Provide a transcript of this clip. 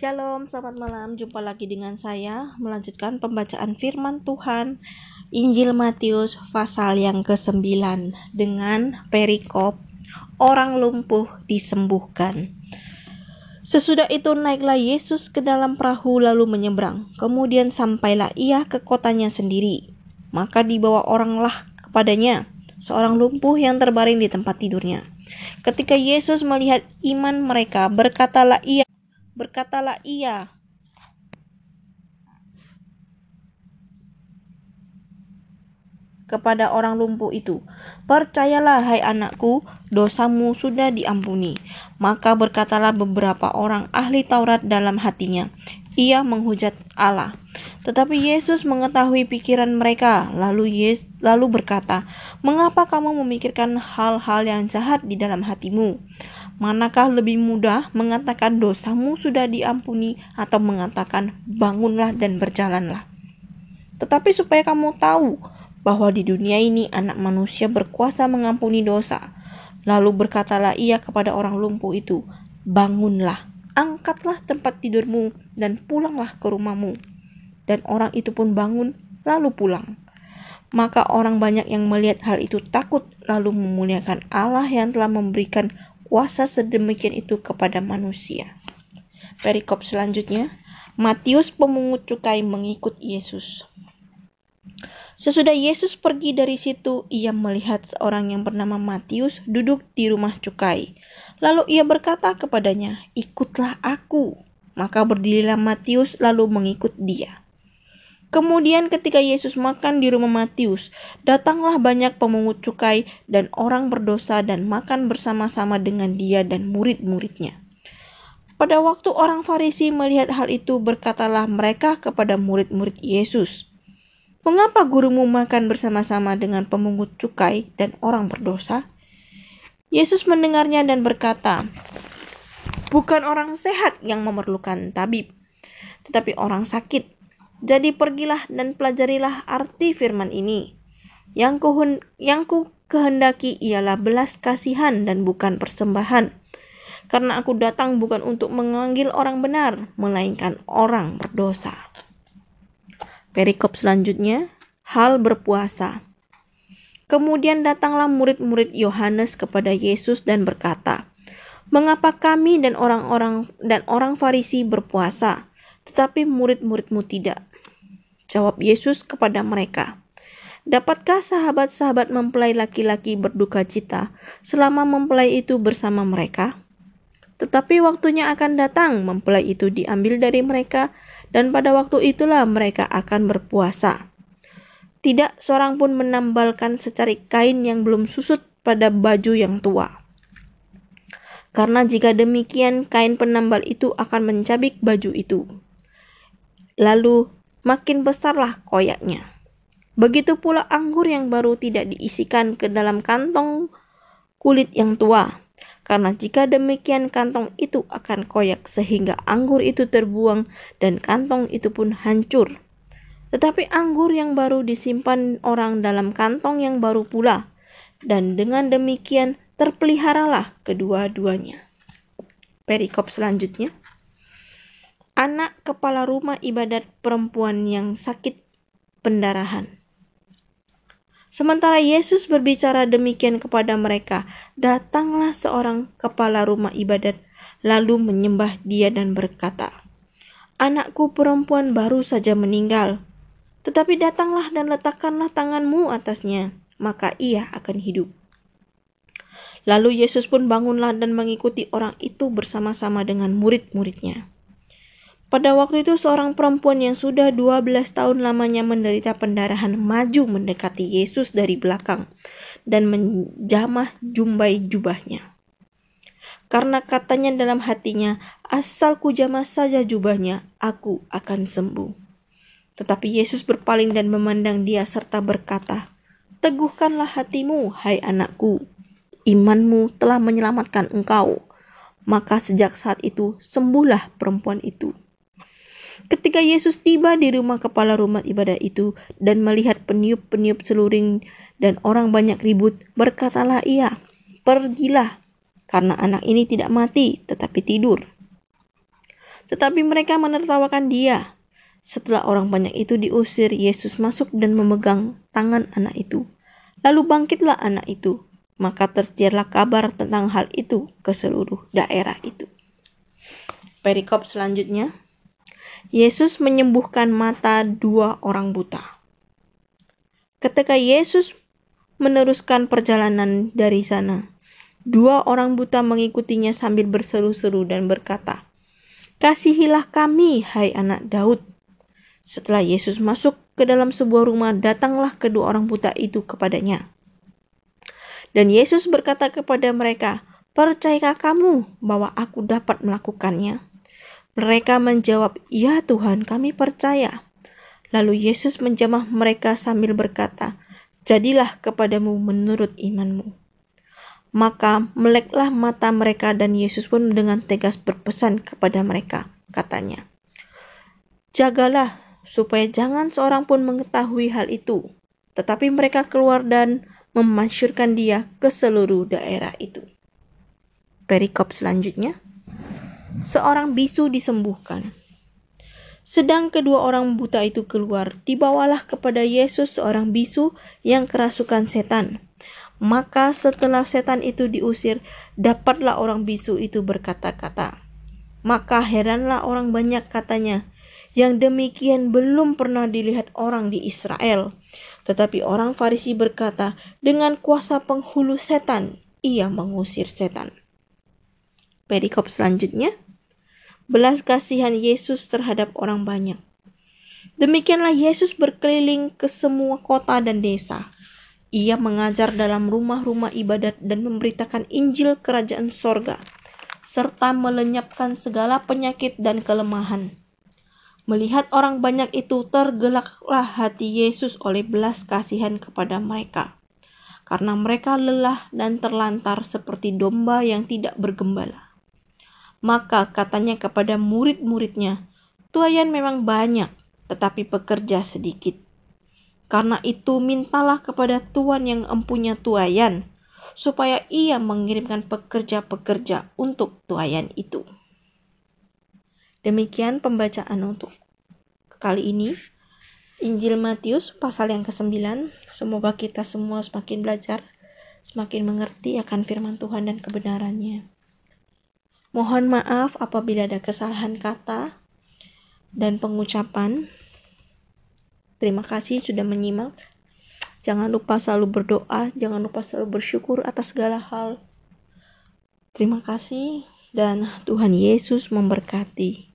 Shalom, selamat malam. Jumpa lagi dengan saya melanjutkan pembacaan firman Tuhan Injil Matius pasal yang ke-9 dengan perikop orang lumpuh disembuhkan. Sesudah itu naiklah Yesus ke dalam perahu lalu menyeberang. Kemudian sampailah ia ke kotanya sendiri. Maka dibawa oranglah kepadanya seorang lumpuh yang terbaring di tempat tidurnya. Ketika Yesus melihat iman mereka, berkatalah ia Berkatalah ia, kepada orang lumpuh itu, "Percayalah, hai anakku, dosamu sudah diampuni." Maka berkatalah beberapa orang ahli Taurat dalam hatinya, "Ia menghujat Allah." Tetapi Yesus mengetahui pikiran mereka, lalu Yes, lalu berkata, "Mengapa kamu memikirkan hal-hal yang jahat di dalam hatimu? Manakah lebih mudah mengatakan dosamu sudah diampuni atau mengatakan bangunlah dan berjalanlah? Tetapi supaya kamu tahu bahwa di dunia ini anak manusia berkuasa mengampuni dosa. Lalu berkatalah ia kepada orang lumpuh itu, bangunlah, angkatlah tempat tidurmu dan pulanglah ke rumahmu. Dan orang itu pun bangun lalu pulang. Maka orang banyak yang melihat hal itu takut lalu memuliakan Allah yang telah memberikan kuasa sedemikian itu kepada manusia. Perikop selanjutnya, Matius pemungut cukai mengikut Yesus. Sesudah Yesus pergi dari situ, ia melihat seorang yang bernama Matius duduk di rumah cukai. Lalu ia berkata kepadanya, "Ikutlah aku." Maka berdirilah Matius lalu mengikut dia. Kemudian ketika Yesus makan di rumah Matius, datanglah banyak pemungut cukai dan orang berdosa dan makan bersama-sama dengan dia dan murid-muridnya. Pada waktu orang Farisi melihat hal itu, berkatalah mereka kepada murid-murid Yesus, "Mengapa gurumu makan bersama-sama dengan pemungut cukai dan orang berdosa?" Yesus mendengarnya dan berkata, "Bukan orang sehat yang memerlukan tabib, tetapi orang sakit." Jadi pergilah dan pelajarilah arti firman ini. Yang ku, yang ku kehendaki ialah belas kasihan dan bukan persembahan. Karena aku datang bukan untuk menganggil orang benar, melainkan orang berdosa. Perikop selanjutnya, hal berpuasa. Kemudian datanglah murid-murid Yohanes kepada Yesus dan berkata, "Mengapa kami dan orang-orang dan orang Farisi berpuasa, tetapi murid-muridmu tidak?" Jawab Yesus kepada mereka, Dapatkah sahabat-sahabat mempelai laki-laki berduka cita selama mempelai itu bersama mereka? Tetapi waktunya akan datang mempelai itu diambil dari mereka dan pada waktu itulah mereka akan berpuasa. Tidak seorang pun menambalkan secari kain yang belum susut pada baju yang tua. Karena jika demikian kain penambal itu akan mencabik baju itu. Lalu makin besarlah koyaknya. Begitu pula anggur yang baru tidak diisikan ke dalam kantong kulit yang tua, karena jika demikian kantong itu akan koyak sehingga anggur itu terbuang dan kantong itu pun hancur. Tetapi anggur yang baru disimpan orang dalam kantong yang baru pula, dan dengan demikian terpeliharalah kedua-duanya. Perikop selanjutnya anak kepala rumah ibadat perempuan yang sakit pendarahan. Sementara Yesus berbicara demikian kepada mereka, datanglah seorang kepala rumah ibadat lalu menyembah dia dan berkata, Anakku perempuan baru saja meninggal, tetapi datanglah dan letakkanlah tanganmu atasnya, maka ia akan hidup. Lalu Yesus pun bangunlah dan mengikuti orang itu bersama-sama dengan murid-muridnya. Pada waktu itu seorang perempuan yang sudah 12 tahun lamanya menderita pendarahan maju mendekati Yesus dari belakang dan menjamah jumbai jubahnya. Karena katanya dalam hatinya, asal ku jamah saja jubahnya, aku akan sembuh. Tetapi Yesus berpaling dan memandang dia serta berkata, Teguhkanlah hatimu, hai anakku. Imanmu telah menyelamatkan engkau. Maka sejak saat itu sembuhlah perempuan itu. Ketika Yesus tiba di rumah kepala rumah ibadah itu dan melihat peniup-peniup seluring dan orang banyak ribut, berkatalah ia, "Pergilah, karena anak ini tidak mati, tetapi tidur." tetapi mereka menertawakan dia. Setelah orang banyak itu diusir, Yesus masuk dan memegang tangan anak itu. Lalu bangkitlah anak itu. Maka tersiarlah kabar tentang hal itu ke seluruh daerah itu. Perikop selanjutnya, Yesus menyembuhkan mata dua orang buta. Ketika Yesus meneruskan perjalanan dari sana, dua orang buta mengikutinya sambil berseru-seru dan berkata, Kasihilah kami, hai anak Daud. Setelah Yesus masuk ke dalam sebuah rumah, datanglah kedua orang buta itu kepadanya. Dan Yesus berkata kepada mereka, Percayakah kamu bahwa aku dapat melakukannya? Mereka menjawab, Ya Tuhan, kami percaya. Lalu Yesus menjamah mereka sambil berkata, Jadilah kepadamu menurut imanmu. Maka meleklah mata mereka dan Yesus pun dengan tegas berpesan kepada mereka, katanya, Jagalah supaya jangan seorang pun mengetahui hal itu. Tetapi mereka keluar dan memasyurkan dia ke seluruh daerah itu. Perikop selanjutnya, seorang bisu disembuhkan. Sedang kedua orang buta itu keluar, dibawalah kepada Yesus seorang bisu yang kerasukan setan. Maka setelah setan itu diusir, dapatlah orang bisu itu berkata-kata. Maka heranlah orang banyak katanya, yang demikian belum pernah dilihat orang di Israel. Tetapi orang Farisi berkata, dengan kuasa penghulu setan, ia mengusir setan. Perikop selanjutnya, belas kasihan Yesus terhadap orang banyak. Demikianlah Yesus berkeliling ke semua kota dan desa ia mengajar dalam rumah-rumah ibadat dan memberitakan Injil Kerajaan Sorga, serta melenyapkan segala penyakit dan kelemahan. Melihat orang banyak itu, tergelaklah hati Yesus oleh belas kasihan kepada mereka, karena mereka lelah dan terlantar seperti domba yang tidak bergembala. Maka katanya kepada murid-muridnya, Tuayan memang banyak, tetapi pekerja sedikit. Karena itu mintalah kepada Tuhan yang empunya tuayan, supaya ia mengirimkan pekerja-pekerja untuk tuayan itu. Demikian pembacaan untuk kali ini. Injil Matius pasal yang ke-9. Semoga kita semua semakin belajar, semakin mengerti akan firman Tuhan dan kebenarannya. Mohon maaf apabila ada kesalahan kata dan pengucapan. Terima kasih sudah menyimak. Jangan lupa selalu berdoa, jangan lupa selalu bersyukur atas segala hal. Terima kasih dan Tuhan Yesus memberkati.